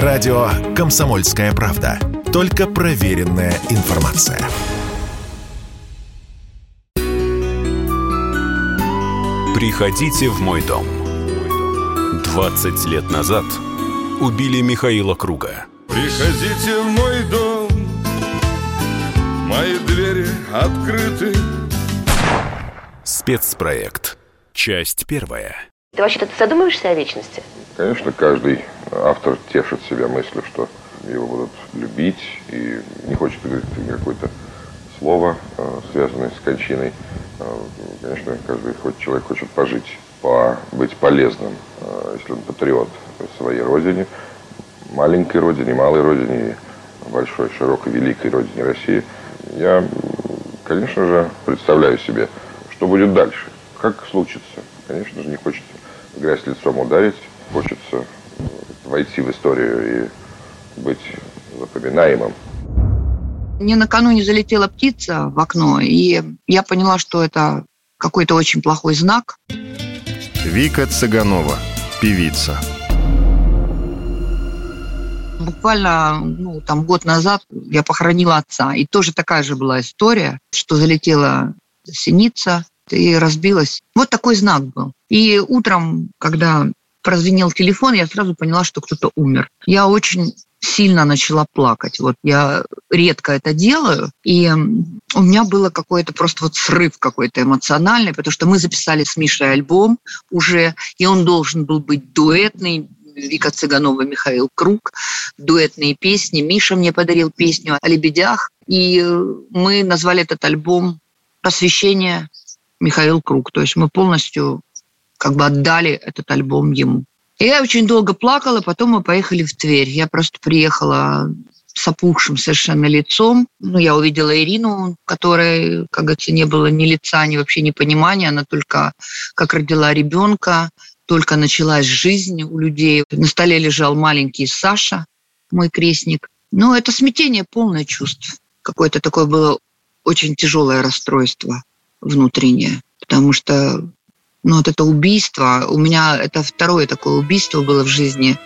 Радио «Комсомольская правда». Только проверенная информация. Приходите в мой дом. 20 лет назад убили Михаила Круга. Приходите в мой дом, мои двери открыты. Спецпроект. Часть первая. Ты вообще-то задумываешься о вечности? Конечно, каждый автор тешит себя мыслью, что его будут любить, и не хочет говорить какое-то слово, э, связанное с кончиной. Э, конечно, каждый человек хочет пожить, по, быть полезным, э, если он патриот своей родине, маленькой родине, малой родине, большой, широкой, великой родине России. Я, конечно же, представляю себе, что будет дальше, как случится. Конечно же, не хочется грязь лицом ударить, хочется войти в историю и быть запоминаемым. Мне накануне залетела птица в окно, и я поняла, что это какой-то очень плохой знак. Вика Цыганова, певица. Буквально ну, там год назад я похоронила отца, и тоже такая же была история, что залетела синица и разбилась. Вот такой знак был. И утром, когда прозвенел телефон, я сразу поняла, что кто-то умер. Я очень сильно начала плакать. Вот я редко это делаю, и у меня было какой-то просто вот срыв какой-то эмоциональный, потому что мы записали с Мишей альбом уже, и он должен был быть дуэтный, Вика Цыганова, Михаил Круг, дуэтные песни. Миша мне подарил песню о лебедях, и мы назвали этот альбом «Посвящение Михаил Круг». То есть мы полностью как бы отдали этот альбом ему. И я очень долго плакала, потом мы поехали в Тверь. Я просто приехала с опухшим совершенно лицом. Ну, я увидела Ирину, которой, как говорится, не было ни лица, ни вообще ни понимания. Она только как родила ребенка, только началась жизнь у людей. На столе лежал маленький Саша, мой крестник. Но это смятение, полное чувств. Какое-то такое было очень тяжелое расстройство внутреннее. Потому что ну, вот это убийство, у меня это второе такое убийство было в жизни,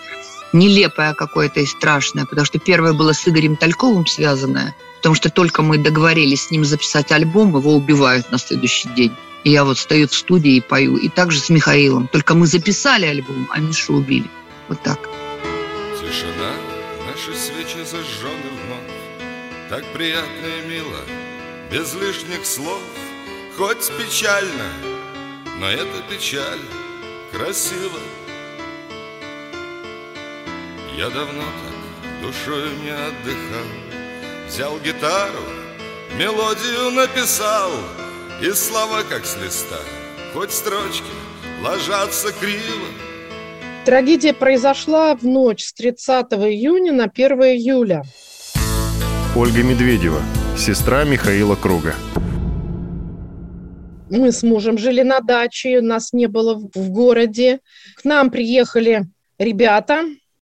нелепое какое-то и страшное, потому что первое было с Игорем Тальковым связанное, потому что только мы договорились с ним записать альбом, его убивают на следующий день. И я вот стою в студии и пою. И также с Михаилом. Только мы записали альбом, а Мишу убили. Вот так. Тишина, наши свечи зажжены вновь. Так приятно и мило, без лишних слов. Хоть печально, но эта печаль. Красива Я давно так душою не отдыхал. Взял гитару, мелодию написал И слова как с листа, хоть строчки ложатся криво. Трагедия произошла в ночь с 30 июня на 1 июля. Ольга Медведева, сестра Михаила Круга мы с мужем жили на даче, нас не было в городе. К нам приехали ребята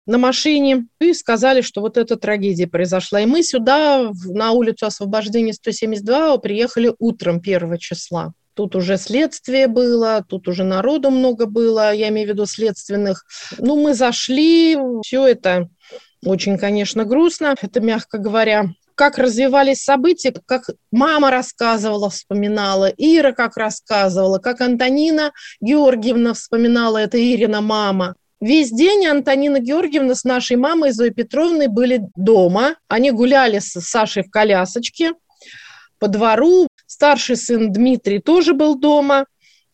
на машине и сказали, что вот эта трагедия произошла. И мы сюда, на улицу освобождения 172, приехали утром 1 числа. Тут уже следствие было, тут уже народу много было, я имею в виду следственных. Ну, мы зашли, все это очень, конечно, грустно, это мягко говоря как развивались события, как мама рассказывала, вспоминала, Ира как рассказывала, как Антонина Георгиевна вспоминала, это Ирина мама. Весь день Антонина Георгиевна с нашей мамой Зоей Петровной были дома. Они гуляли с Сашей в колясочке по двору. Старший сын Дмитрий тоже был дома.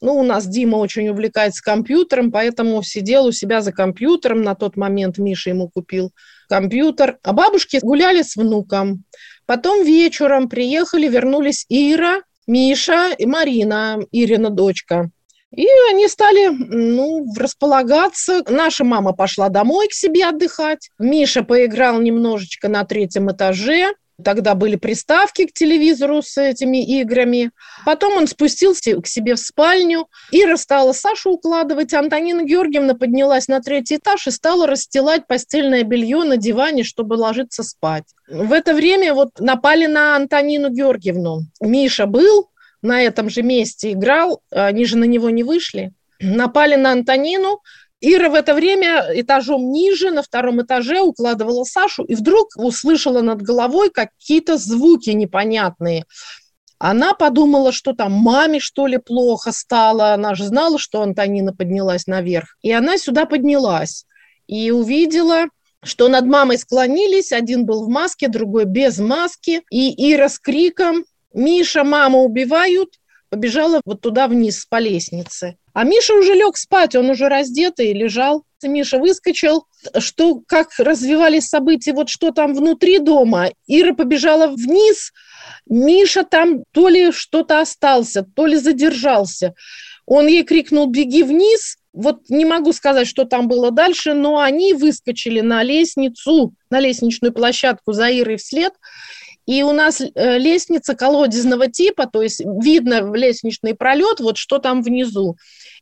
Ну, у нас Дима очень увлекается компьютером, поэтому сидел у себя за компьютером. На тот момент Миша ему купил компьютер. А бабушки гуляли с внуком. Потом вечером приехали, вернулись Ира, Миша и Марина, Ирина дочка. И они стали ну, располагаться. Наша мама пошла домой к себе отдыхать. Миша поиграл немножечко на третьем этаже. Тогда были приставки к телевизору с этими играми. Потом он спустился к себе в спальню. Ира стала Сашу укладывать. Антонина Георгиевна поднялась на третий этаж и стала расстилать постельное белье на диване, чтобы ложиться спать. В это время вот напали на Антонину Георгиевну. Миша был на этом же месте, играл. Они же на него не вышли. Напали на Антонину, Ира в это время этажом ниже, на втором этаже укладывала Сашу, и вдруг услышала над головой какие-то звуки непонятные. Она подумала, что там маме, что ли, плохо стало. Она же знала, что Антонина поднялась наверх. И она сюда поднялась и увидела что над мамой склонились, один был в маске, другой без маски, и Ира с криком «Миша, маму убивают!» побежала вот туда вниз по лестнице. А Миша уже лег спать, он уже раздетый лежал. Миша выскочил, что как развивались события, вот что там внутри дома. Ира побежала вниз, Миша там то ли что-то остался, то ли задержался. Он ей крикнул «беги вниз», вот не могу сказать, что там было дальше, но они выскочили на лестницу, на лестничную площадку за Ирой вслед. И у нас э, лестница колодезного типа, то есть видно лестничный пролет, вот что там внизу.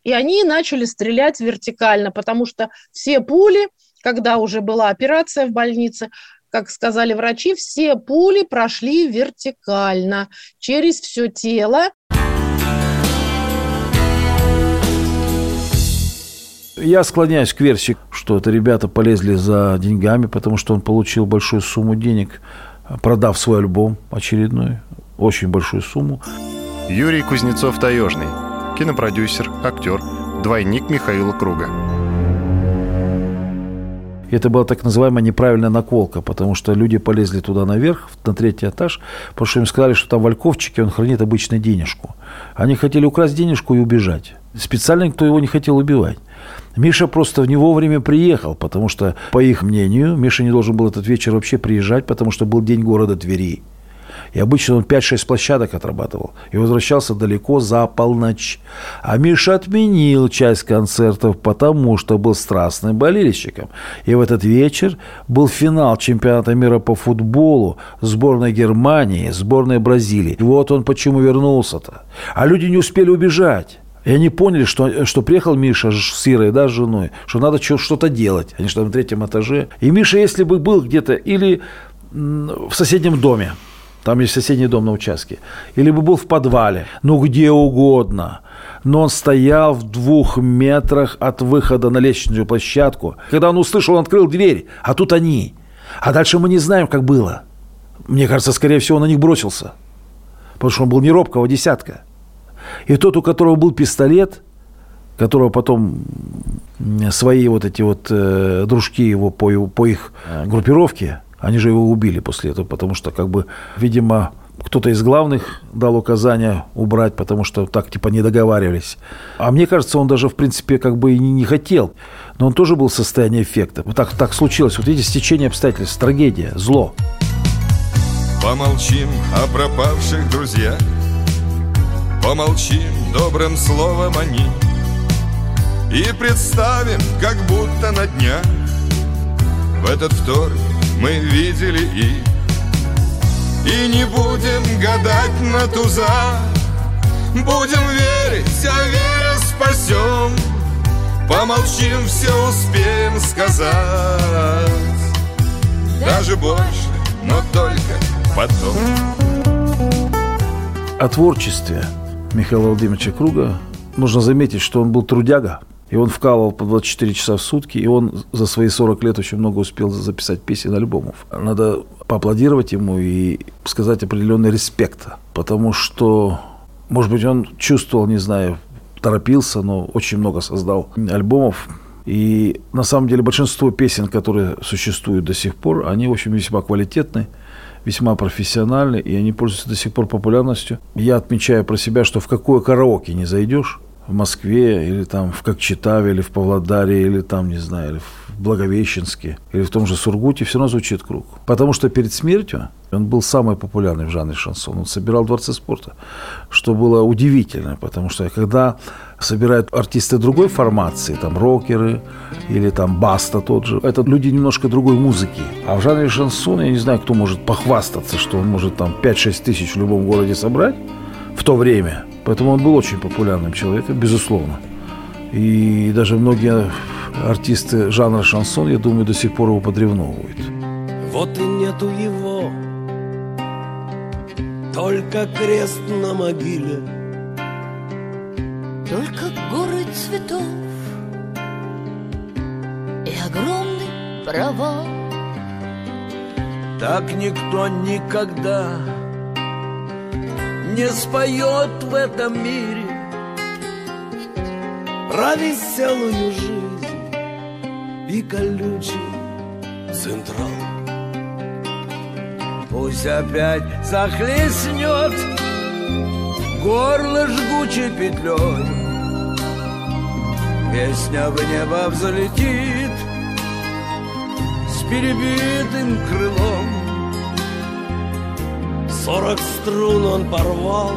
И они начали стрелять вертикально, потому что все пули, когда уже была операция в больнице, как сказали врачи, все пули прошли вертикально через все тело. Я склоняюсь к версии, что это ребята полезли за деньгами, потому что он получил большую сумму денег, продав свой альбом очередной, очень большую сумму. Юрий Кузнецов-Таежный, кинопродюсер, актер, двойник Михаила Круга. Это была так называемая неправильная наколка, потому что люди полезли туда наверх, на третий этаж, потому что им сказали, что там в Альковчике он хранит обычно денежку. Они хотели украсть денежку и убежать. Специально никто его не хотел убивать. Миша просто не вовремя приехал, потому что, по их мнению, Миша не должен был этот вечер вообще приезжать, потому что был день города Твери. И обычно он 5-6 площадок отрабатывал. И возвращался далеко за полночь. А Миша отменил часть концертов, потому что был страстным болельщиком. И в этот вечер был финал чемпионата мира по футболу сборной Германии, сборной Бразилии. И вот он почему вернулся-то. А люди не успели убежать. И они поняли, что, что приехал Миша с Ирой, да, с женой, что надо что-то делать. Они что на третьем этаже. И Миша, если бы был где-то или в соседнем доме, там есть соседний дом на участке, или бы был в подвале, ну где угодно, но он стоял в двух метрах от выхода на лестничную площадку. Когда он услышал, он открыл дверь, а тут они. А дальше мы не знаем, как было. Мне кажется, скорее всего, он на них бросился. Потому что он был не робкого десятка. И тот, у которого был пистолет, которого потом свои вот эти вот э, дружки его по, по их э, группировке, они же его убили после этого, потому что, как бы, видимо, кто-то из главных дал указание убрать, потому что так типа не договаривались. А мне кажется, он даже в принципе как бы и не, хотел, но он тоже был в состоянии эффекта. Вот так, так случилось. Вот видите, стечение обстоятельств, трагедия, зло. Помолчим о пропавших друзьях Помолчим добрым словом они И представим, как будто на днях В этот вторник мы видели их И не будем гадать на туза. Будем верить, а веря спасем Помолчим, все успеем сказать. Даже больше, но только потом. О творчестве Михаила Владимировича Круга нужно заметить, что он был трудяга, и он вкалывал по 24 часа в сутки, и он за свои 40 лет очень много успел записать песен альбомов. Надо поаплодировать ему и сказать определенный респект, потому что, может быть, он чувствовал, не знаю, торопился, но очень много создал альбомов. И на самом деле большинство песен, которые существуют до сих пор, они, в общем, весьма квалитетны весьма профессиональны, и они пользуются до сих пор популярностью. Я отмечаю про себя, что в какое караоке не зайдешь, в Москве, или там в Кокчетаве, или в Павлодаре, или там, не знаю, или в Благовещенске, или в том же Сургуте, все равно звучит круг. Потому что перед смертью он был самый популярный в жанре шансон. Он собирал дворцы спорта, что было удивительно, потому что когда собирают артисты другой формации, там рокеры или там баста тот же, это люди немножко другой музыки. А в жанре шансон, я не знаю, кто может похвастаться, что он может там 5-6 тысяч в любом городе собрать в то время. Поэтому он был очень популярным человеком, безусловно. И даже многие артисты жанра шансон, я думаю, до сих пор его подревновывают. Вот и нету его, только крест на могиле. Только горы цветов огромный провал. Так никто никогда не споет в этом мире Про веселую жизнь и колючий централ. Пусть опять захлестнет горло жгучей петлей, Песня в небо взлетит с перебитым крылом. Сорок струн он порвал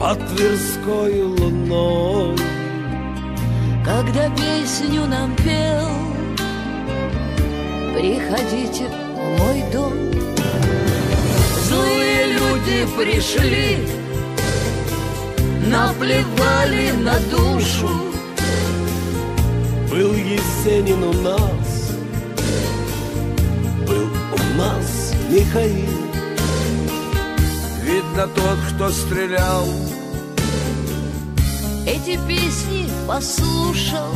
под Тверской луной. Когда песню нам пел, приходите в мой дом. Злые люди пришли, наплевали на душу. Был Есенин у нас, был у нас Михаил. Видно тот, кто стрелял, Эти песни послушал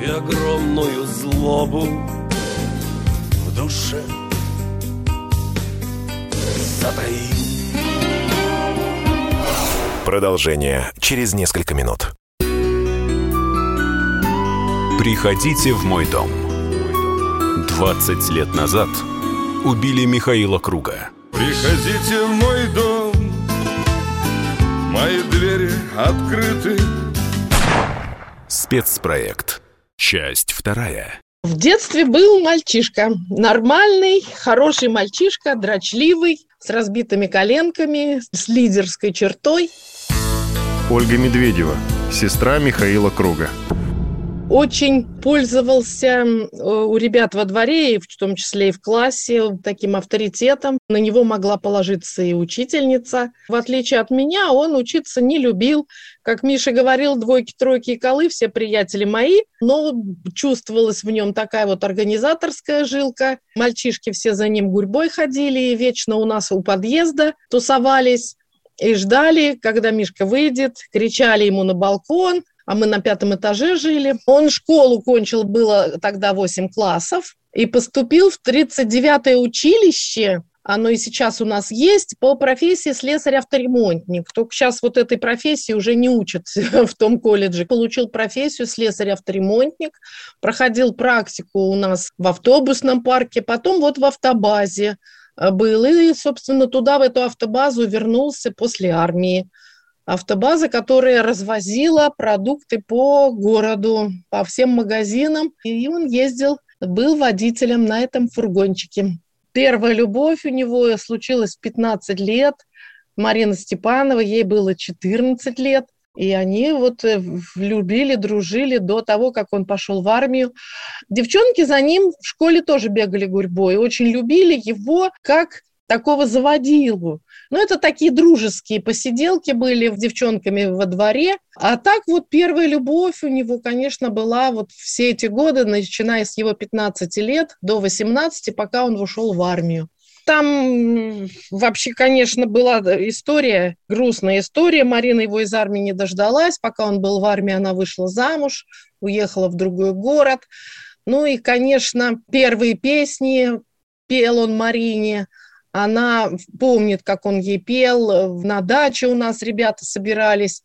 и огромную злобу в душе затаил. Продолжение через несколько минут. Приходите в мой дом. 20 лет назад убили Михаила Круга. Приходите в мой дом, мои двери открыты. Спецпроект. Часть вторая. В детстве был мальчишка. Нормальный, хороший мальчишка, дрочливый, с разбитыми коленками, с лидерской чертой. Ольга Медведева, сестра Михаила Круга. Очень пользовался э, у ребят во дворе, и в том числе и в классе, таким авторитетом. На него могла положиться и учительница. В отличие от меня, он учиться не любил. Как Миша говорил, двойки, тройки и колы, все приятели мои. Но чувствовалась в нем такая вот организаторская жилка. Мальчишки все за ним гурьбой ходили, и вечно у нас у подъезда тусовались и ждали, когда Мишка выйдет, кричали ему на балкон, а мы на пятом этаже жили. Он школу кончил, было тогда 8 классов, и поступил в 39-е училище, оно и сейчас у нас есть, по профессии слесарь-авторемонтник. Только сейчас вот этой профессии уже не учат в том колледже. Получил профессию слесарь-авторемонтник, проходил практику у нас в автобусном парке, потом вот в автобазе был. И, собственно, туда, в эту автобазу вернулся после армии автобаза, которая развозила продукты по городу, по всем магазинам. И он ездил, был водителем на этом фургончике. Первая любовь у него случилась в 15 лет. Марина Степанова, ей было 14 лет. И они вот любили, дружили до того, как он пошел в армию. Девчонки за ним в школе тоже бегали гурьбой, очень любили его как такого заводилу. Ну, это такие дружеские посиделки были с девчонками во дворе. А так вот первая любовь у него, конечно, была вот все эти годы, начиная с его 15 лет до 18, пока он ушел в армию. Там вообще, конечно, была история, грустная история. Марина его из армии не дождалась. Пока он был в армии, она вышла замуж, уехала в другой город. Ну и, конечно, первые песни пел он Марине – она помнит, как он ей пел. На даче у нас ребята собирались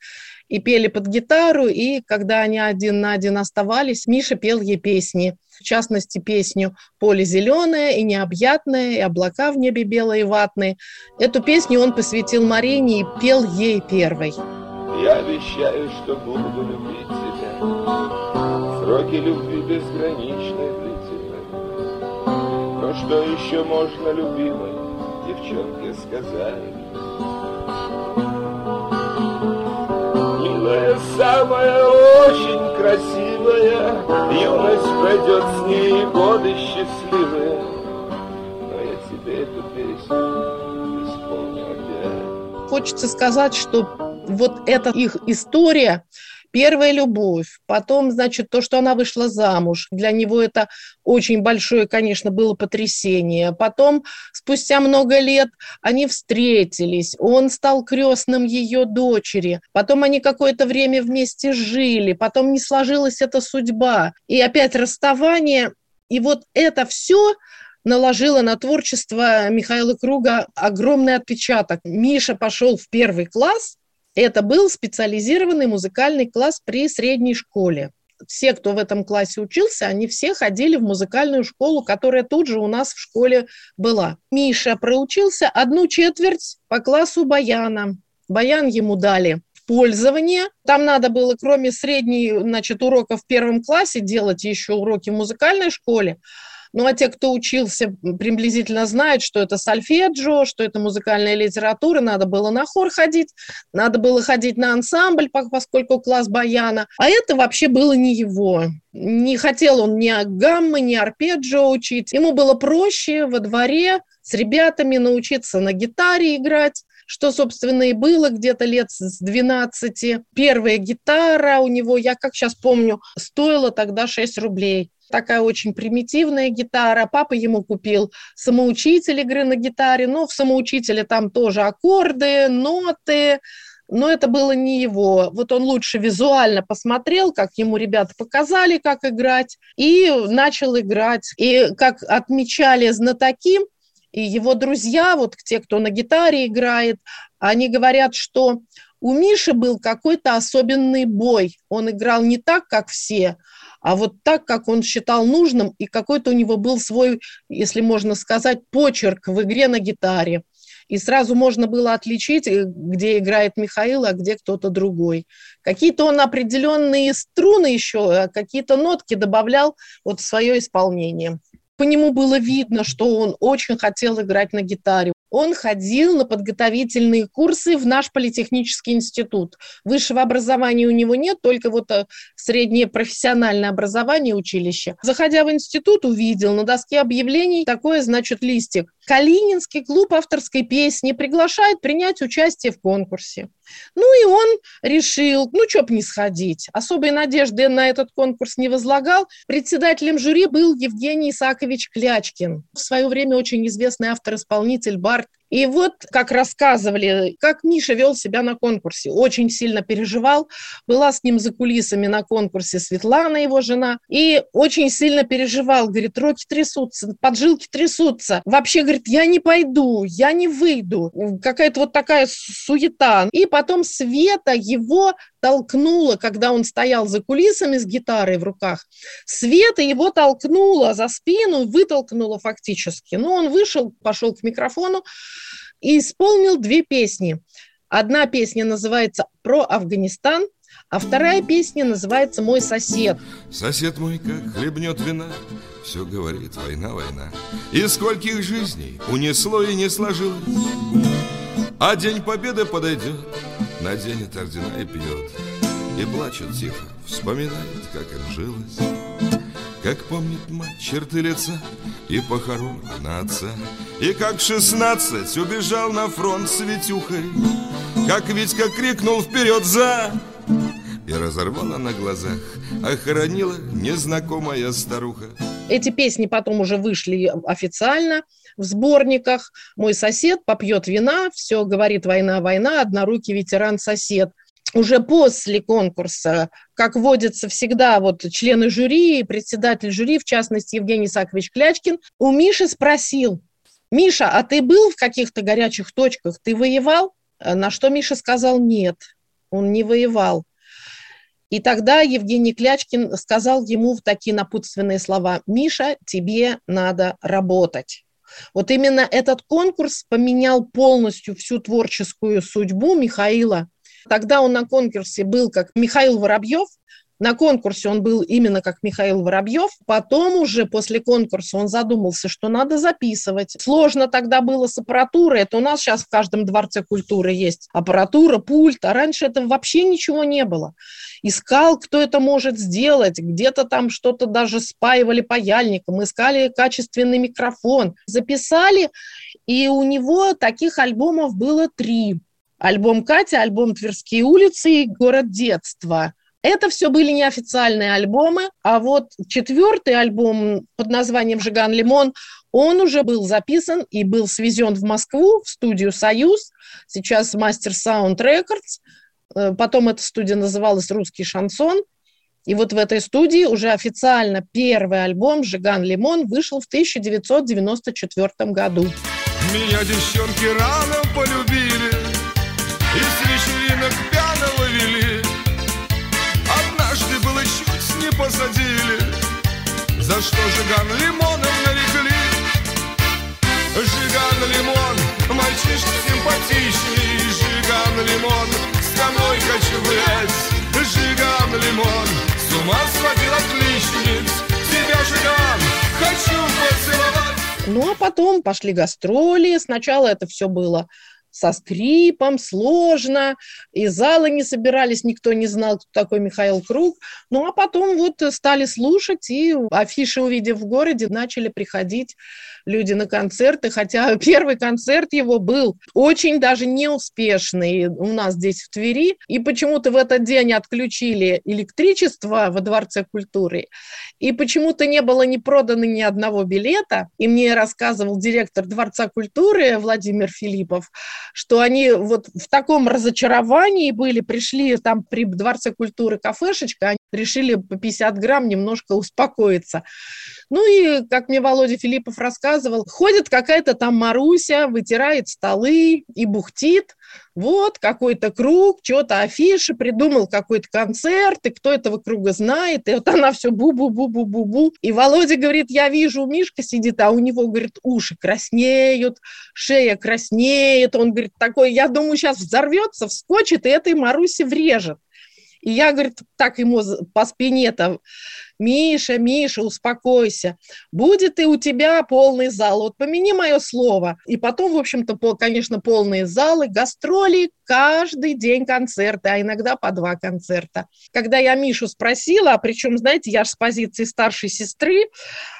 и пели под гитару, и когда они один на один оставались, Миша пел ей песни. В частности, песню «Поле зеленое и необъятное, и облака в небе белые и ватные». Эту песню он посвятил Марине и пел ей первой. Я обещаю, что буду любить тебя. Сроки любви безграничны, длительны. Но что еще можно, любимой, девчонки сказали. Милая, самая очень красивая, Юность пройдет с ней годы счастливые. Но я тебе эту песню исполню опять. Хочется сказать, что вот эта их история первая любовь, потом, значит, то, что она вышла замуж. Для него это очень большое, конечно, было потрясение. Потом, спустя много лет, они встретились, он стал крестным ее дочери. Потом они какое-то время вместе жили, потом не сложилась эта судьба. И опять расставание. И вот это все наложило на творчество Михаила Круга огромный отпечаток. Миша пошел в первый класс, это был специализированный музыкальный класс при средней школе. Все, кто в этом классе учился, они все ходили в музыкальную школу, которая тут же у нас в школе была. Миша проучился одну четверть по классу баяна. Баян ему дали пользование. Там надо было, кроме средней, значит, уроков в первом классе, делать еще уроки в музыкальной школе. Ну, а те, кто учился, приблизительно знают, что это сольфеджио, что это музыкальная литература, надо было на хор ходить, надо было ходить на ансамбль, поскольку класс баяна. А это вообще было не его. Не хотел он ни гаммы, ни арпеджио учить. Ему было проще во дворе с ребятами научиться на гитаре играть, что, собственно, и было где-то лет с 12. Первая гитара у него, я как сейчас помню, стоила тогда 6 рублей такая очень примитивная гитара. Папа ему купил самоучитель игры на гитаре, но в самоучителе там тоже аккорды, ноты, но это было не его. Вот он лучше визуально посмотрел, как ему ребята показали, как играть, и начал играть. И как отмечали знатоки, и его друзья, вот те, кто на гитаре играет, они говорят, что у Миши был какой-то особенный бой. Он играл не так, как все, а вот так, как он считал нужным, и какой-то у него был свой, если можно сказать, почерк в игре на гитаре. И сразу можно было отличить, э, где играет Михаил, а где кто-то другой. Какие-то он определенные струны еще, а какие-то нотки добавлял вот в свое исполнение. По нему было видно, что он очень хотел играть на гитаре он ходил на подготовительные курсы в наш политехнический институт. Высшего образования у него нет, только вот э, среднее профессиональное образование училище. Заходя в институт, увидел на доске объявлений такое, значит, листик. Калининский клуб авторской песни приглашает принять участие в конкурсе. Ну и он решил, ну, что б не сходить. Особой надежды на этот конкурс не возлагал. Председателем жюри был Евгений Исакович Клячкин. В свое время очень известный автор-исполнитель, бард и вот, как рассказывали, как Миша вел себя на конкурсе. Очень сильно переживал. Была с ним за кулисами на конкурсе Светлана, его жена. И очень сильно переживал. Говорит, руки трясутся, поджилки трясутся. Вообще, говорит, я не пойду, я не выйду. Какая-то вот такая суета. И потом Света его толкнула, когда он стоял за кулисами с гитарой в руках. Света его толкнула за спину, вытолкнула фактически. Но он вышел, пошел к микрофону, и исполнил две песни. Одна песня называется «Про Афганистан», а вторая песня называется «Мой сосед». Сосед мой как хлебнет вина, все говорит война, война. И скольких жизней унесло и не сложилось. А день победы подойдет, наденет ордена и пьет. И плачет тихо, вспоминает, как им жилось. Как помнит мать черты лица и похорон на отца. И как шестнадцать убежал на фронт с Витюхой. Как Витька крикнул вперед за! И разорвала на глазах, охранила незнакомая старуха. Эти песни потом уже вышли официально в сборниках. Мой сосед попьет вина, все говорит война, война, однорукий ветеран-сосед уже после конкурса, как водится всегда, вот члены жюри, председатель жюри, в частности Евгений Исакович Клячкин, у Миши спросил, Миша, а ты был в каких-то горячих точках, ты воевал? На что Миша сказал нет, он не воевал. И тогда Евгений Клячкин сказал ему в такие напутственные слова, Миша, тебе надо работать. Вот именно этот конкурс поменял полностью всю творческую судьбу Михаила Тогда он на конкурсе был как Михаил Воробьев, на конкурсе он был именно как Михаил Воробьев. Потом уже после конкурса он задумался, что надо записывать. Сложно тогда было с аппаратурой. Это у нас сейчас в каждом дворце культуры есть аппаратура, пульт. А раньше это вообще ничего не было. Искал, кто это может сделать. Где-то там что-то даже спаивали паяльником. Искали качественный микрофон. Записали. И у него таких альбомов было три альбом Катя, альбом Тверские улицы и город детства. Это все были неофициальные альбомы, а вот четвертый альбом под названием «Жиган Лимон», он уже был записан и был свезен в Москву, в студию «Союз», сейчас «Мастер Саунд Рекордс», э, потом эта студия называлась «Русский шансон», и вот в этой студии уже официально первый альбом «Жиган Лимон» вышел в 1994 году. Меня девчонки рано полюбили вели Однажды было чуть не посадили. За что жиган лимоном нарекли? Жиган лимон, мальчишка симпатичный. Жиган лимон, с тобой хочу гулять. Жиган лимон, с ума сводил отличниц. Тебя, жиган, хочу поцеловать. Ну, а потом пошли гастроли. Сначала это все было со скрипом, сложно, и залы не собирались, никто не знал, кто такой Михаил Круг. Ну, а потом вот стали слушать, и афиши, увидев в городе, начали приходить люди на концерты, хотя первый концерт его был очень даже неуспешный у нас здесь в Твери, и почему-то в этот день отключили электричество во Дворце культуры, и почему-то не было не продано ни одного билета, и мне рассказывал директор Дворца культуры Владимир Филиппов, что они вот в таком разочаровании были, пришли там при Дворце культуры кафешечка, они решили по 50 грамм немножко успокоиться. Ну и, как мне Володя Филиппов рассказывал, ходит какая-то там Маруся, вытирает столы и бухтит. Вот какой-то круг, что-то афиши, придумал какой-то концерт, и кто этого круга знает, и вот она все бу-бу-бу-бу-бу-бу. И Володя говорит, я вижу, Мишка сидит, а у него, говорит, уши краснеют, шея краснеет. Он говорит, такой, я думаю, сейчас взорвется, вскочит, и этой Марусе врежет. И я, говорит, так ему по спине-то, Миша, Миша, успокойся, будет и у тебя полный зал, вот помяни мое слово. И потом, в общем-то, по, конечно, полные залы, гастроли, каждый день концерты, а иногда по два концерта. Когда я Мишу спросила, а причем, знаете, я же с позиции старшей сестры,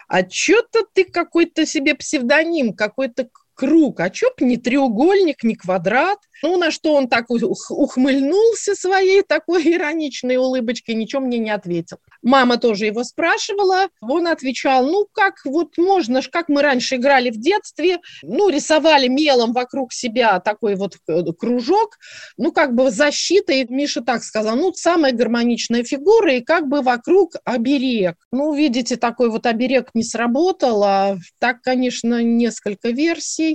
а что-то ты какой-то себе псевдоним, какой-то круг, а чё б не треугольник, не квадрат? Ну, на что он так ухмыльнулся своей такой ироничной улыбочкой, ничего мне не ответил. Мама тоже его спрашивала, он отвечал, ну, как вот можно, как мы раньше играли в детстве, ну, рисовали мелом вокруг себя такой вот э, кружок, ну, как бы защита, и Миша так сказал, ну, самая гармоничная фигура, и как бы вокруг оберег. Ну, видите, такой вот оберег не сработал, а так, конечно, несколько версий.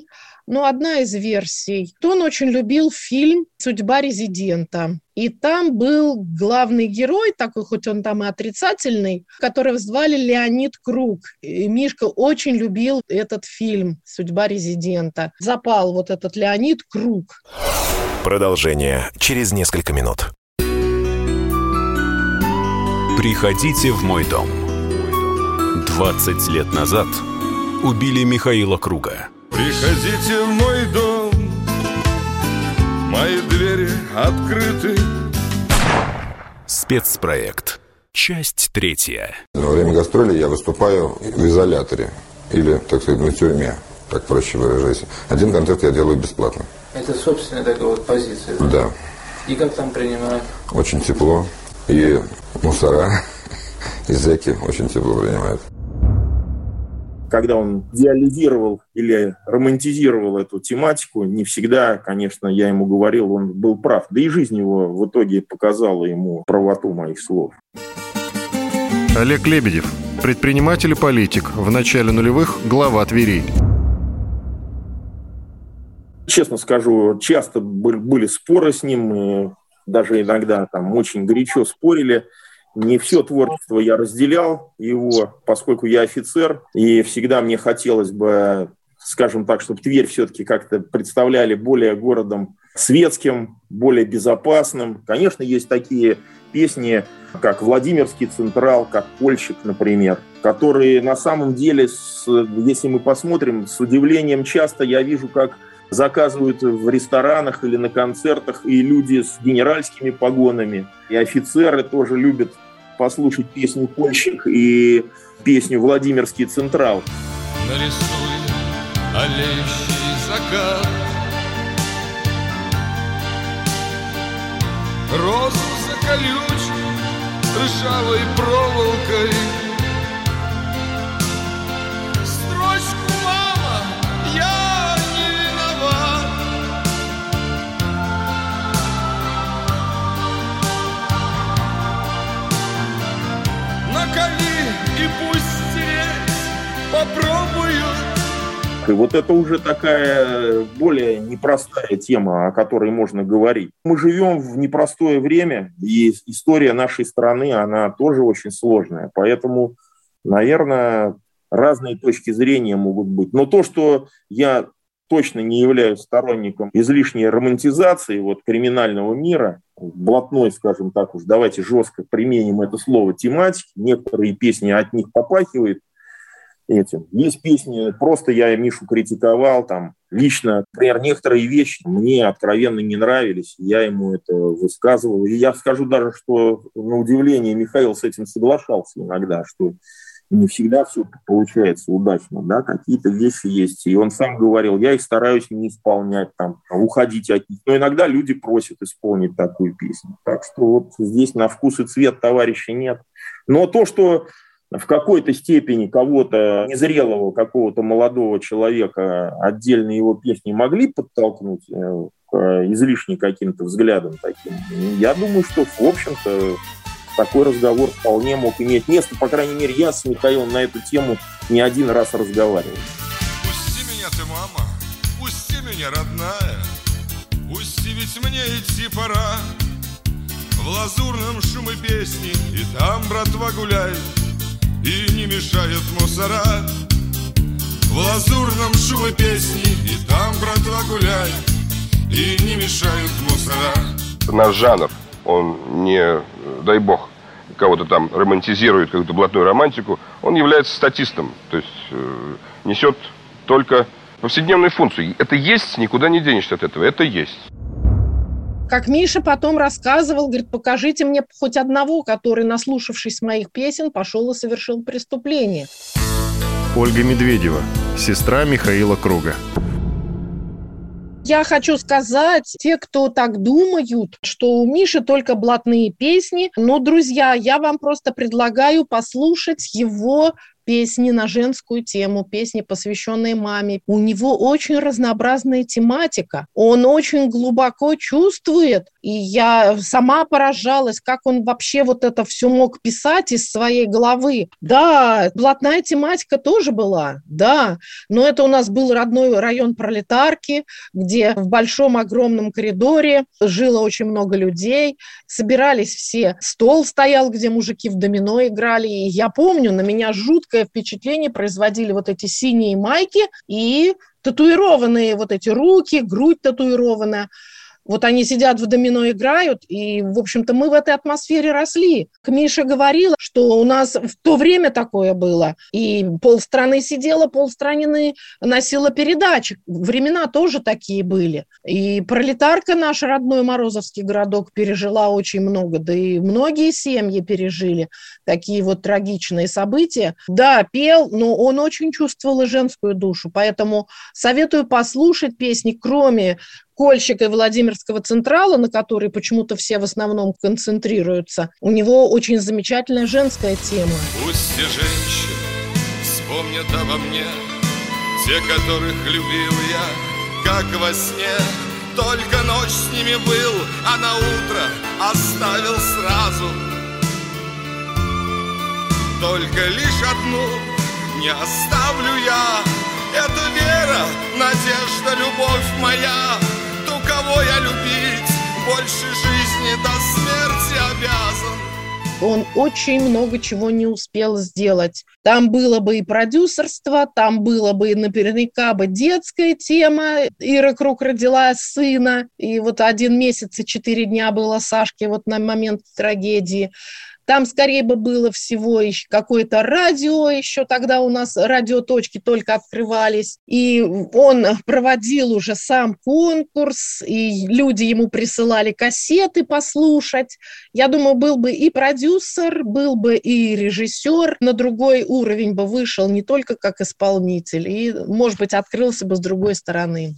Ну, одна из версий. Он очень любил фильм «Судьба резидента». И там был главный герой, такой, хоть он там и отрицательный, которого звали Леонид Круг. И Мишка очень любил этот фильм «Судьба резидента». Запал вот этот Леонид Круг. Продолжение через несколько минут. Приходите в мой дом. 20 лет назад убили Михаила Круга. Приходите в мой дом, мои двери открыты. Спецпроект. Часть третья. Во время гастроли я выступаю в изоляторе или, так сказать, на тюрьме, так проще выражаясь. Один концерт я делаю бесплатно. Это собственная такая вот позиция? Да. И как там принимают? Очень тепло. И мусора, и зэки очень тепло принимают когда он диализировал или романтизировал эту тематику, не всегда, конечно, я ему говорил, он был прав. Да и жизнь его в итоге показала ему правоту моих слов. Олег Лебедев, предприниматель и политик, в начале нулевых глава Твери. Честно скажу, часто были споры с ним, даже иногда там очень горячо спорили – не все творчество я разделял его, поскольку я офицер, и всегда мне хотелось бы, скажем так, чтобы Тверь все-таки как-то представляли более городом светским, более безопасным. Конечно, есть такие песни, как Владимирский Централ, как Польщик, например, которые на самом деле, если мы посмотрим, с удивлением часто я вижу, как заказывают в ресторанах или на концертах и люди с генеральскими погонами, и офицеры тоже любят послушать песню «Польщик» и песню «Владимирский Централ». Нарисуй олеющий закат Розу за колючку ржавой проволокой. Попробуют. И вот это уже такая более непростая тема, о которой можно говорить. Мы живем в непростое время, и история нашей страны, она тоже очень сложная. Поэтому, наверное, разные точки зрения могут быть. Но то, что я точно не являюсь сторонником излишней романтизации вот, криминального мира, блатной, скажем так уж, давайте жестко применим это слово тематики. Некоторые песни от них попахивают этим. Есть песни, просто я Мишу критиковал, там, лично, например, некоторые вещи мне откровенно не нравились, я ему это высказывал. И я скажу даже, что на удивление Михаил с этим соглашался иногда, что не всегда все получается удачно, да, какие-то вещи есть. И он сам говорил, я их стараюсь не исполнять, там, уходить от них. Но иногда люди просят исполнить такую песню. Так что вот здесь на вкус и цвет товарища нет. Но то, что в какой-то степени кого-то незрелого, какого-то молодого человека отдельные его песни могли подтолкнуть э, к излишне каким-то взглядам таким. Я думаю, что, в общем-то, такой разговор вполне мог иметь место. По крайней мере, я с Михаилом на эту тему не один раз разговаривал. Пусти меня ты, мама, пусти меня, родная, Пусти, ведь мне идти пора. В лазурном шуме песни И там братва гуляет И не мешают мусора В лазурном шуме песни И там братва гуляет И не мешают мусора Наш жанр, он не, дай бог, кого-то там романтизирует, какую-то блатную романтику, он является статистом, то есть э, несет только повседневные функции. Это есть, никуда не денешься от этого, это есть. Как Миша потом рассказывал, говорит, покажите мне хоть одного, который, наслушавшись моих песен, пошел и совершил преступление. Ольга Медведева, сестра Михаила Круга. Я хочу сказать, те, кто так думают, что у Миши только блатные песни, но, друзья, я вам просто предлагаю послушать его песни на женскую тему, песни, посвященные маме. У него очень разнообразная тематика. Он очень глубоко чувствует. И я сама поражалась, как он вообще вот это все мог писать из своей головы. Да, блатная тематика тоже была, да. Но это у нас был родной район пролетарки, где в большом огромном коридоре жило очень много людей. Собирались все. Стол стоял, где мужики в домино играли. И я помню, на меня жутко яркое впечатление производили вот эти синие майки и татуированные вот эти руки, грудь татуированная. Вот они сидят в домино, играют, и, в общем-то, мы в этой атмосфере росли. Миша говорила, что у нас в то время такое было, и полстраны сидела, полстраны носила передачи. Времена тоже такие были. И пролетарка наш родной Морозовский городок пережила очень много, да и многие семьи пережили такие вот трагичные события. Да, пел, но он очень чувствовал и женскую душу, поэтому советую послушать песни, кроме Кольщика и Владимирского Централа, на который почему-то все в основном концентрируются, у него очень замечательная женская тема. Пусть все женщины вспомнят обо мне, те, которых любил я, как во сне. Только ночь с ними был, а на утро оставил сразу. Только лишь одну не оставлю я. Это вера, надежда, любовь моя кого я любить больше жизни до смерти обязан. Он очень много чего не успел сделать. Там было бы и продюсерство, там было бы наверняка бы детская тема. Ира Круг родила сына, и вот один месяц и четыре дня было Сашке вот на момент трагедии. Там скорее бы было всего еще какое-то радио, еще тогда у нас радиоточки только открывались. И он проводил уже сам конкурс, и люди ему присылали кассеты послушать. Я думаю, был бы и продюсер, был бы и режиссер, на другой уровень бы вышел не только как исполнитель, и, может быть, открылся бы с другой стороны.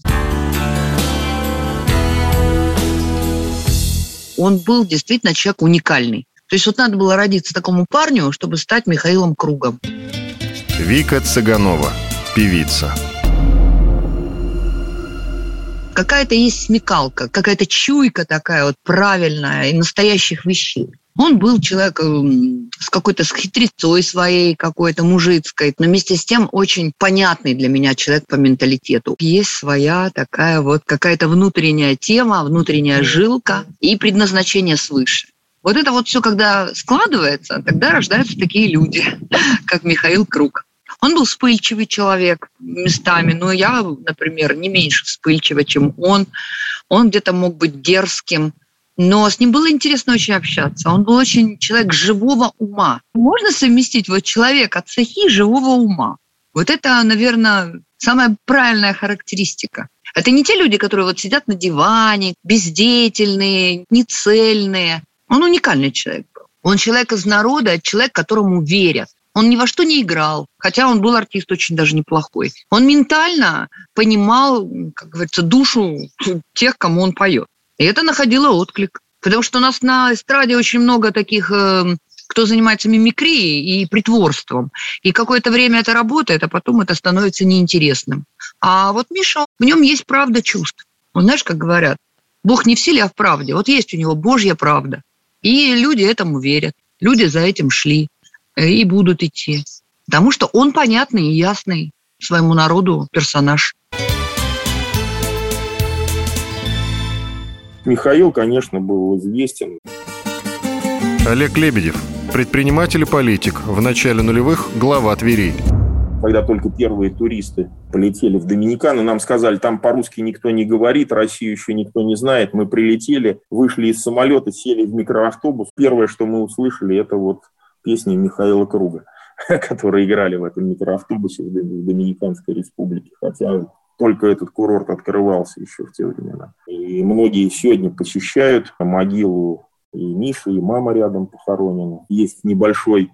Он был действительно человек уникальный То есть вот надо было родиться такому парню, чтобы стать Михаилом Кругом. Вика Цыганова, певица. Какая-то есть смекалка, какая-то чуйка такая вот правильная и настоящих вещей. Он был человек с какой-то с хитрецой своей какой-то мужицкой, но вместе с тем очень понятный для меня человек по менталитету. Есть своя такая вот какая-то внутренняя тема, внутренняя жилка и предназначение свыше. Вот это вот все, когда складывается, тогда рождаются такие люди, как Михаил Круг. Он был вспыльчивый человек местами, но я, например, не меньше вспыльчивая, чем он. Он где-то мог быть дерзким, но с ним было интересно очень общаться. Он был очень человек живого ума. Можно совместить вот человека цехи живого ума. Вот это, наверное, самая правильная характеристика. Это не те люди, которые вот сидят на диване, бездеятельные, нецельные. Он уникальный человек был. Он человек из народа, человек, которому верят. Он ни во что не играл, хотя он был артист очень даже неплохой. Он ментально понимал, как говорится, душу тех, кому он поет. И это находило отклик. Потому что у нас на эстраде очень много таких, э, кто занимается мимикрией и притворством. И какое-то время это работает, а потом это становится неинтересным. А вот Миша, в нем есть правда чувств. Он, знаешь, как говорят, Бог не в силе, а в правде. Вот есть у него Божья правда. И люди этому верят. Люди за этим шли э, и будут идти. Потому что он понятный и ясный своему народу персонаж. Михаил, конечно, был известен. Олег Лебедев, предприниматель и политик, в начале нулевых глава Твери. Когда только первые туристы полетели в Доминикану, нам сказали, там по-русски никто не говорит, Россию еще никто не знает. Мы прилетели, вышли из самолета, сели в микроавтобус. Первое, что мы услышали, это вот песни Михаила Круга, которые играли в этом микроавтобусе в Доминиканской республике. Хотя только этот курорт открывался еще в те времена. И многие сегодня посещают могилу и Миши, и мама рядом похоронена. Есть небольшой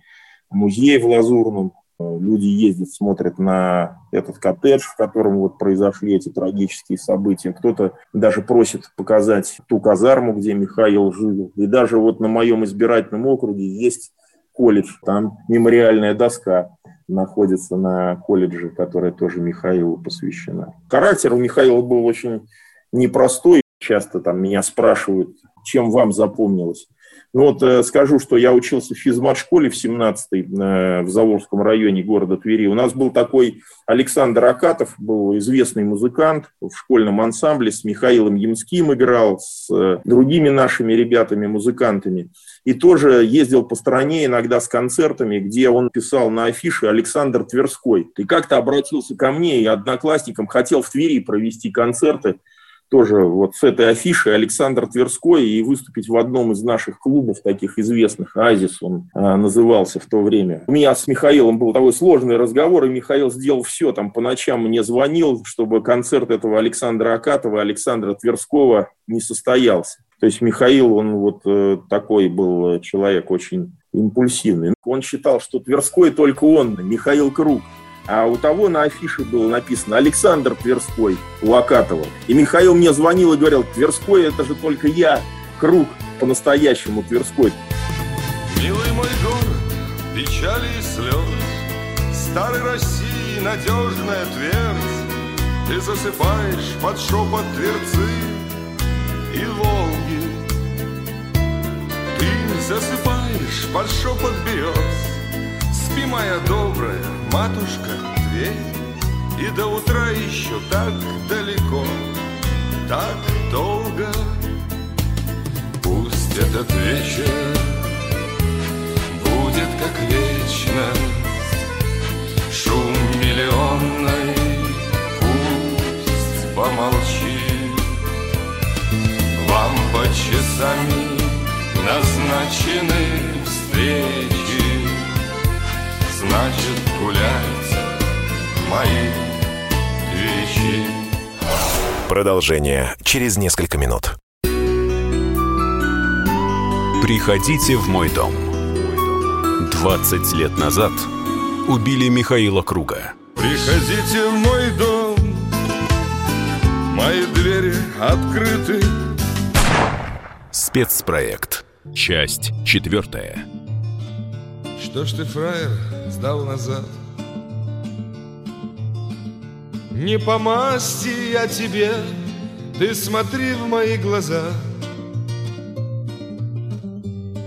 музей в Лазурном. Люди ездят, смотрят на этот коттедж, в котором вот произошли эти трагические события. Кто-то даже просит показать ту казарму, где Михаил жил. И даже вот на моем избирательном округе есть колледж, там мемориальная доска находится на колледже, которая тоже Михаилу посвящена. Характер у Михаила был очень непростой. Часто там меня спрашивают, чем вам запомнилось. Вот э, скажу, что я учился в физмат-школе в 17-й э, в Заволжском районе города Твери. У нас был такой Александр Акатов, был известный музыкант в школьном ансамбле, с Михаилом Ямским играл, с э, другими нашими ребятами-музыкантами. И тоже ездил по стране иногда с концертами, где он писал на афише Александр Тверской. И как-то обратился ко мне и одноклассникам, хотел в Твери провести концерты тоже вот с этой афиши Александр Тверской и выступить в одном из наших клубов таких известных, Азис он а, назывался в то время. У меня с Михаилом был такой сложный разговор, и Михаил сделал все, там по ночам мне звонил, чтобы концерт этого Александра Акатова, Александра Тверского не состоялся. То есть Михаил, он вот э, такой был человек очень импульсивный. Он считал, что Тверской только он, Михаил Круг. А у того на афише было написано Александр Тверской, у Акатова. И Михаил мне звонил и говорил, Тверской это же только я, круг по-настоящему Тверской. Милый мой город, печали и слез, Старой России надежная твердь, Ты засыпаешь под шепот Тверцы и Волги. Ты засыпаешь под шепот берез, Спи, моя добрая матушка, Тверь, И до утра еще так далеко, так долго. Пусть этот вечер будет как вечность, Шум миллионной пусть помолчит, Вам по часами назначены встречи, значит гулять мои вещи. Продолжение через несколько минут. Приходите в мой дом. 20 лет назад убили Михаила Круга. Приходите в мой дом, мои двери открыты. Спецпроект Часть четвертая. Что ж ты, фраер, сдал назад? Не по масти я тебе, ты смотри в мои глаза.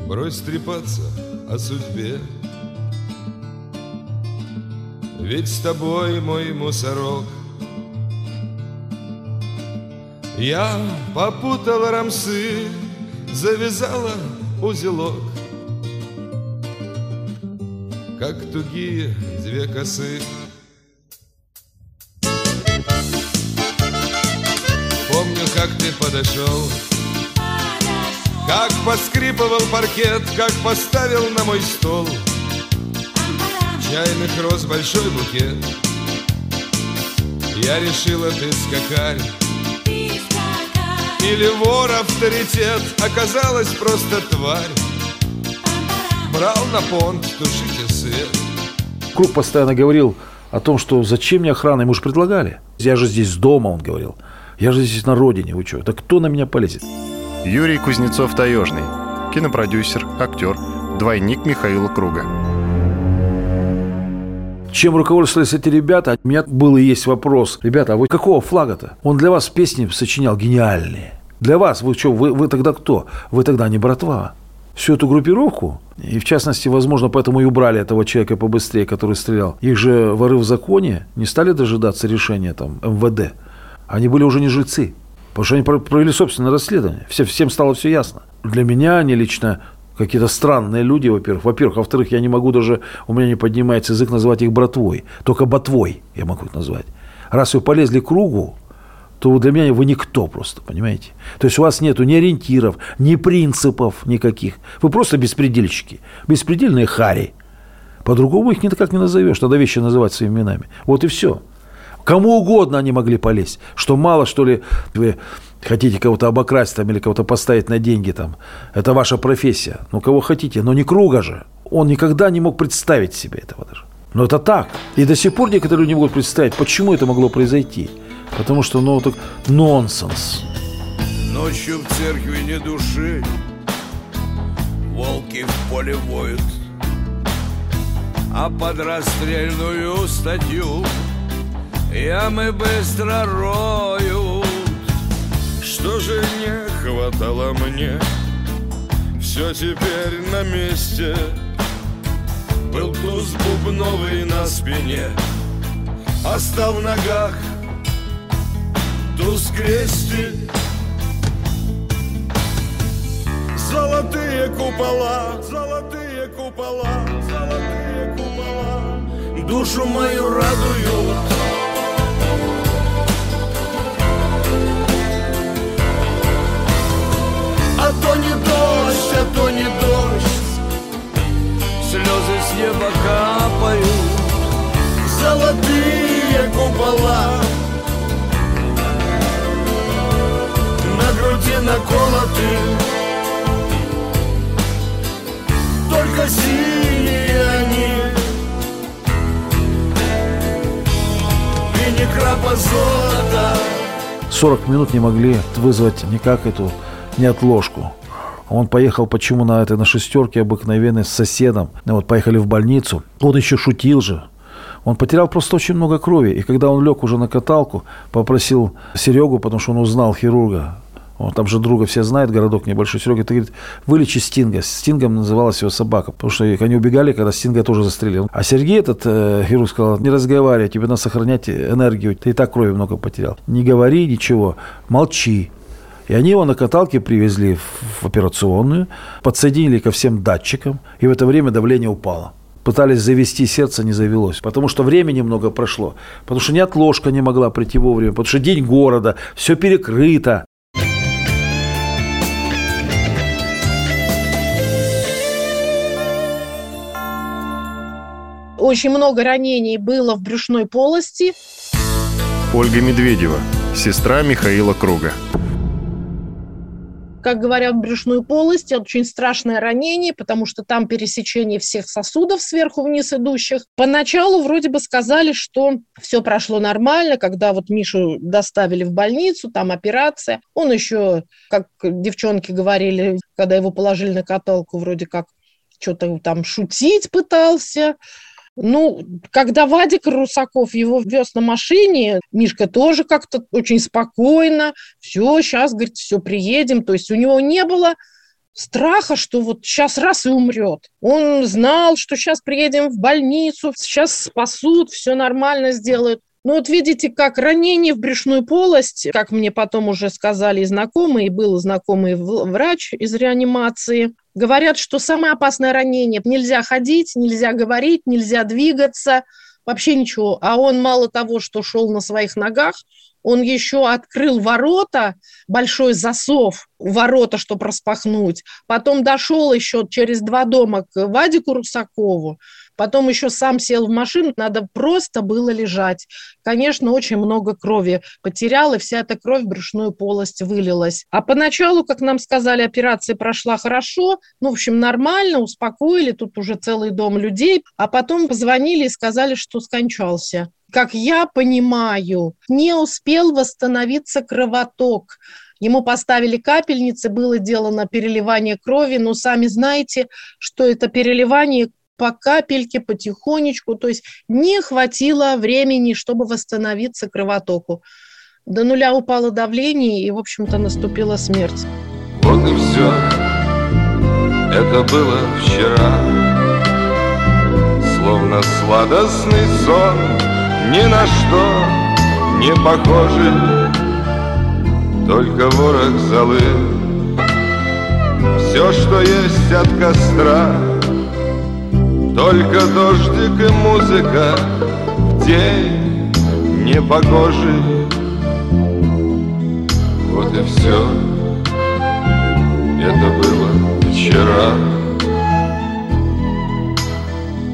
Брось трепаться о судьбе. Ведь с тобой мой мусорок Я попутал рамсы, завязала узелок Как тугие две косы. Помню, как ты подошел Как поскрипывал паркет, как поставил на мой стол Чайных роз большой букет. Я решила, ты скакарь. Или вор авторитет Оказалась просто тварь Брал на понт, тушите свет Круг постоянно говорил о том, что зачем мне охрана, ему же предлагали. Я же здесь дома, он говорил. Я же здесь на родине, вы что? Да кто на меня полезет? Юрий Кузнецов-Таежный. Кинопродюсер, актер, двойник Михаила Круга. Чем руководствовались эти ребята? У меня был и есть вопрос. Ребята, а вы какого флага-то? Он для вас песни сочинял гениальные. Для вас, вы что, вы, вы тогда кто? Вы тогда не братва. Всю эту группировку, и в частности, возможно, поэтому и убрали этого человека побыстрее, который стрелял. Их же воры в законе не стали дожидаться решения там МВД. Они были уже не жильцы. Потому что они провели собственное расследование. Все, всем стало все ясно. Для меня они лично какие-то странные люди, во-первых. Во-первых, во-вторых, я не могу даже, у меня не поднимается язык назвать их братвой. Только ботвой я могу их назвать. Раз вы полезли к кругу, то для меня вы никто просто, понимаете? То есть у вас нету ни ориентиров, ни принципов никаких. Вы просто беспредельщики. Беспредельные хари. По-другому их никак не назовешь. Надо вещи называть своими именами. Вот и все. Кому угодно они могли полезть. Что мало, что ли, вы хотите кого-то обокрасть там или кого-то поставить на деньги там. Это ваша профессия. Ну, кого хотите, но не круга же. Он никогда не мог представить себе этого даже. Но это так. И до сих пор некоторые люди не могут представить, почему это могло произойти. Потому что, ну, так нонсенс. Ночью в церкви не души, волки в поле воют, а под расстрельную статью ямы быстро роют. Что же не хватало мне? Все теперь на месте. Был туз бубновый на спине, Остал в ногах туз крестик. Золотые купола, золотые купола, золотые купола. Душу мою радуют А то не дождь, а то не дождь. Слезы с неба капают. Золотые купола груди наколоты Только синие они И не крапа золота 40 минут не могли вызвать никак эту неотложку. Он поехал почему на этой на шестерке обыкновенной с соседом. Вот поехали в больницу. Он еще шутил же. Он потерял просто очень много крови. И когда он лег уже на каталку, попросил Серегу, потому что он узнал хирурга, он там же друга все знают, городок небольшой. Серега, ты говорит, вылечи Стинга. Стингом называлась его собака, потому что они убегали, когда Стинга тоже застрелил. А Сергей, этот э, хирург, сказал, не разговаривай, тебе надо сохранять энергию, ты и так крови много потерял. Не говори ничего, молчи. И они его на каталке привезли в операционную, подсоединили ко всем датчикам, и в это время давление упало. Пытались завести сердце, не завелось. Потому что времени много прошло. Потому что неотложка не могла прийти вовремя. Потому что день города, все перекрыто. Очень много ранений было в брюшной полости. Ольга Медведева, сестра Михаила Круга. как говорят, брюшную полость. Это очень страшное ранение, потому что там пересечение всех сосудов сверху вниз идущих. Поначалу вроде бы сказали, что все прошло нормально, когда вот Мишу доставили в больницу, там операция. Он еще, как девчонки говорили, когда его положили на каталку, вроде как что-то там шутить пытался. Ну, когда Вадик Русаков его вез на машине, Мишка тоже как-то очень спокойно, все, сейчас, говорит, все, приедем. То есть у него не было страха, что вот сейчас раз и умрет. Он знал, что сейчас приедем в больницу, сейчас спасут, все нормально сделают. Ну вот видите, как ранение в брюшную полость, как мне потом уже сказали знакомые, был знакомый врач из реанимации, говорят, что самое опасное ранение – нельзя ходить, нельзя говорить, нельзя двигаться, вообще ничего. А он мало того, что шел на своих ногах, он еще открыл ворота, большой засов, ворота, чтобы распахнуть. Потом дошел еще через два дома к Вадику Русакову. Потом еще сам сел в машину, надо просто было лежать. Конечно, очень много крови потерял, и вся эта кровь в брюшную полость вылилась. А поначалу, как нам сказали, операция прошла хорошо, ну, в общем, нормально, успокоили, тут уже целый дом людей. А потом позвонили и сказали, что скончался как я понимаю, не успел восстановиться кровоток. Ему поставили капельницы, было сделано переливание крови, но сами знаете, что это переливание по капельке, потихонечку, то есть не хватило времени, чтобы восстановиться кровотоку. До нуля упало давление, и, в общем-то, наступила смерть. Вот и все, это было вчера, словно сладостный сон, ни на что не похожий, только ворох золы. Все, что есть от костра, только дождик и музыка в день непогожий. Вот и все, это было вчера.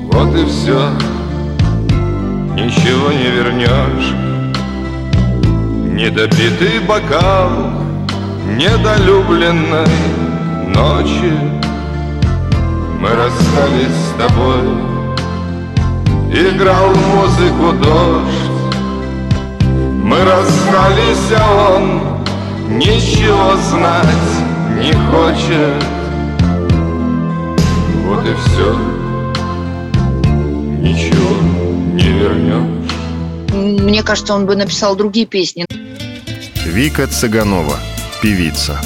Вот и все, ничего не вернешь Недопитый бокал недолюбленной ночи мы расстались с тобой. Играл музыку дождь. Мы расстались, а он Ничего знать не хочет. Вот и все Ничего не вернешь Мне кажется, он бы написал другие песни. Вика Цыганова, певица.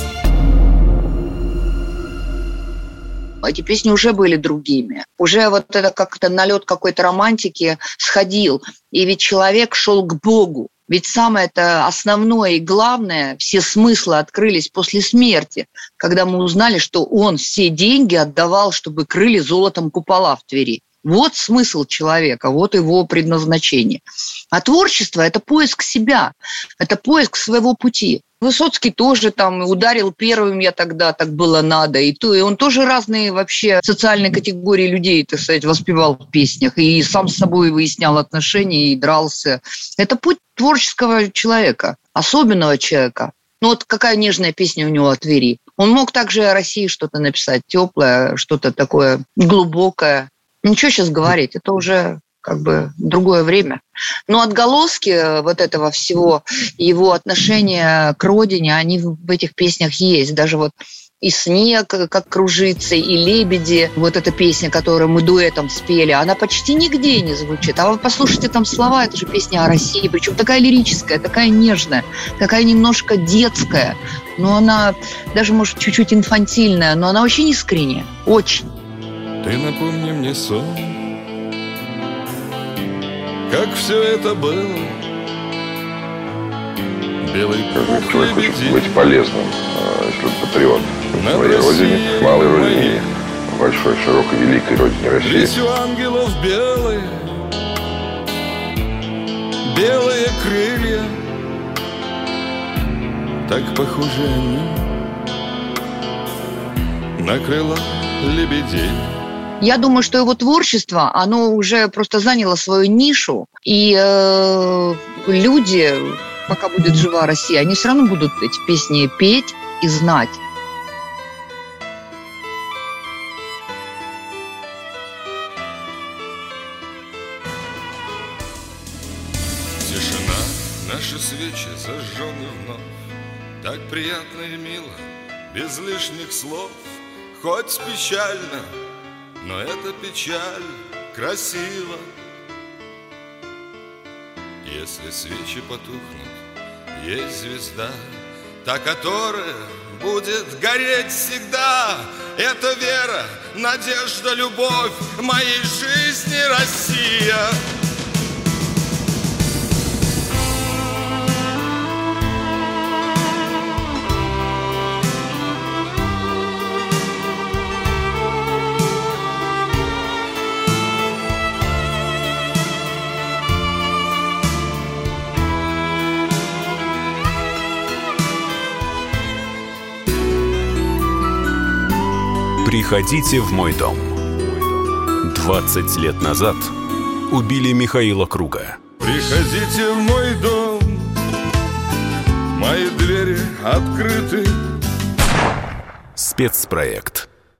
Эти песни уже были другими. Уже вот это как-то налет какой-то романтики сходил. И ведь человек шел к Богу. Ведь самое это основное и главное, все смыслы открылись после смерти, когда мы узнали, что он все деньги отдавал, чтобы крыли золотом купола в Твери. Вот смысл человека, вот его предназначение. А творчество – это поиск себя, это поиск своего пути. Высоцкий тоже там ударил первым, я тогда так было надо. И, то, и он тоже разные вообще социальные категории людей, так сказать, воспевал в песнях. И сам с собой выяснял отношения и дрался. Это путь творческого человека, особенного человека. Ну вот какая нежная песня у него о Твери. Он мог также о России что-то написать, теплое, что-то такое глубокое. Ничего сейчас говорить, это уже как бы другое время. Но отголоски э, вот этого всего, его отношения к родине, они в этих песнях есть. Даже вот и снег, э, как кружится, и лебеди. Вот эта песня, которую мы дуэтом спели, она почти нигде не звучит. А вы послушайте там слова, это же песня о России, причем такая лирическая, такая нежная, такая немножко детская. Но она даже, может, чуть-чуть инфантильная, но она очень искренняя, очень. Ты напомни мне сон, как все это было. Белый человек хочет быть полезным, а, если он патриот на своей родине, малой родине, большой, широкой, великой родине России. Здесь у ангелов белые, белые крылья, так похожи они на крыла лебедей. Я думаю, что его творчество, оно уже просто заняло свою нишу, и э, люди, пока будет жива Россия, они все равно будут эти песни петь и знать. Тишина, наши свечи зажжены вновь, так приятно и мило, без лишних слов, хоть печально но эта печаль красиво Если свечи потухнут, есть звезда Та, которая будет гореть всегда. Это вера, надежда, любовь моей жизни Россия Приходите в мой дом. 20 лет назад убили Михаила Круга. Приходите в мой дом, мои двери открыты. Спецпроект